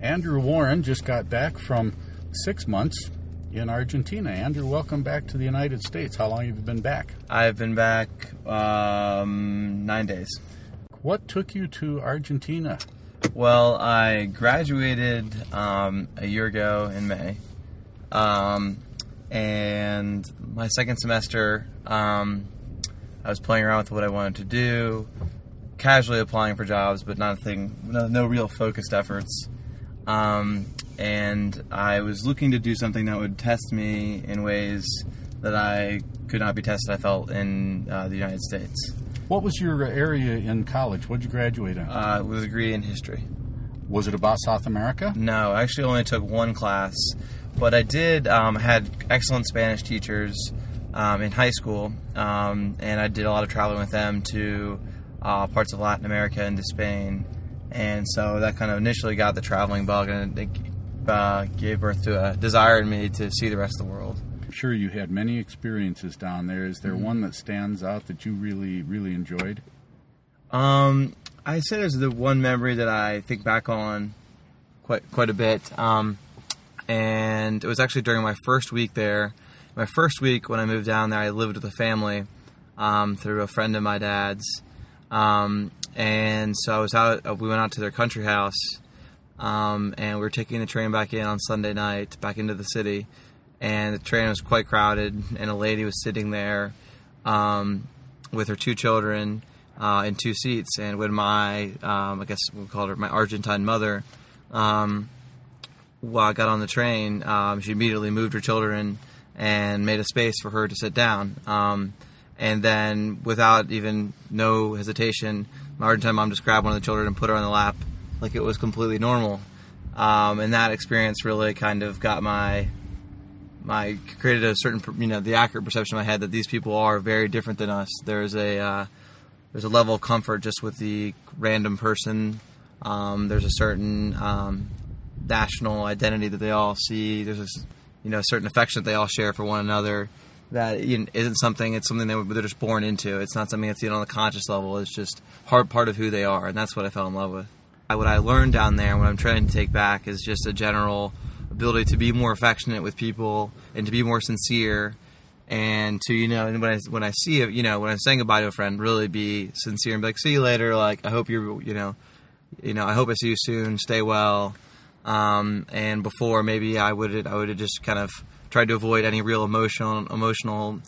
Andrew Warren just got back from six months in Argentina. Andrew, welcome back to the United States. How long have you been back? I've been back um, nine days. What took you to Argentina? Well, I graduated um, a year ago in May. Um, and my second semester, um, I was playing around with what I wanted to do, casually applying for jobs, but nothing, no, no real focused efforts. Um, and I was looking to do something that would test me in ways that I could not be tested. I felt in uh, the United States. What was your area in college? What did you graduate in? Uh, with a degree in history. Was it about South America? No, I actually only took one class, but I did um, had excellent Spanish teachers um, in high school, um, and I did a lot of traveling with them to uh, parts of Latin America and to Spain, and so that kind of initially got the traveling bug, and it uh, gave birth to a desire in me to see the rest of the world. I'm sure you had many experiences down there. Is there Mm-hmm. one that stands out that you really, really enjoyed? Um, I say there's the one memory that I think back on quite quite a bit. Um, and it was actually during my first week there. My first week when I moved down there, I lived with a family um, through a friend of my dad's. Um, and so I was out. uh, We went out to their country house, um, and we were taking the train back in on Sunday night, back into the city. And the train was quite crowded, and a lady was sitting there um, with her two children uh, in two seats. And when my, um, I guess we'll call her my Argentine mother, um, while I got on the train, um, she immediately moved her children and made a space for her to sit down. Um, and then, without even no hesitation, my Argentine mom just grabbed one of the children and put her on the lap like it was completely normal. Um, and that experience really kind of got my my created a certain you know the accurate perception in my head that these people are very different than us. There's a uh, there's a level of comfort just with the random person. Um, there's a certain um, national identity that they all see. There's a you know a certain affection that they all share for one another. That isn't something. It's something that they're just born into. It's not something that's know on the conscious level. It's just part part of who they are, and that's what I fell in love with. What I learned down there, what I'm trying to take back, is just a general ability to be more affectionate with people and to be more sincere and to you know and when I when I see it you know when I'm saying goodbye to a friend really be sincere and be like see you later like I hope you're you know you know I hope I see you soon stay well um, and before maybe I would I would have just kind of tried to avoid any real emotional emotional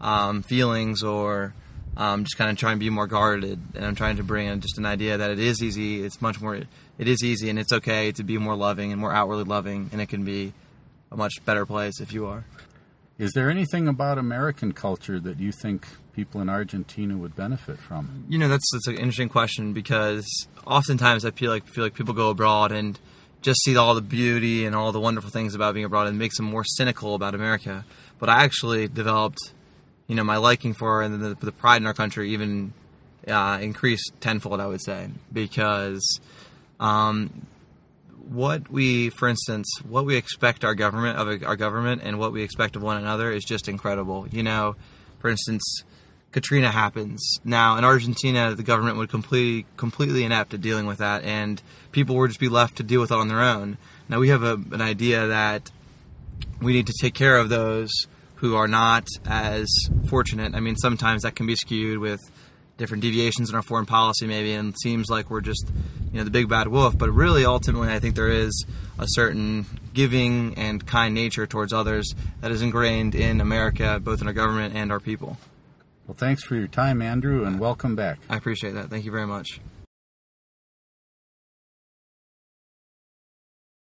um, feelings or um, just kind of trying to be more guarded. And I'm trying to bring in just an idea that it is easy. It's much more it is easy and it's okay to be more loving and more outwardly loving and it can be a much better place if you are. Is there anything about American culture that you think people in Argentina would benefit from? You know, that's that's an interesting question because oftentimes I feel like feel like people go abroad and just see all the beauty and all the wonderful things about being abroad and makes them more cynical about America. But I actually developed, you know, my liking for and the, the pride in our country even uh, increased tenfold. I would say because um, what we, for instance, what we expect our government of our government and what we expect of one another is just incredible. You know, for instance, Katrina happens now in Argentina, the government would completely completely inept at dealing with that, and people would just be left to deal with it on their own. Now we have a, an idea that we need to take care of those who are not as fortunate. I mean, sometimes that can be skewed with different deviations in our foreign policy, maybe, and it seems like we're just, you know, the big bad wolf. But really, ultimately, I think there is a certain giving and kind nature towards others that is ingrained in America, both in our government and our people. Well, thanks for your time, Andrew, and welcome back. I appreciate that. Thank you very much.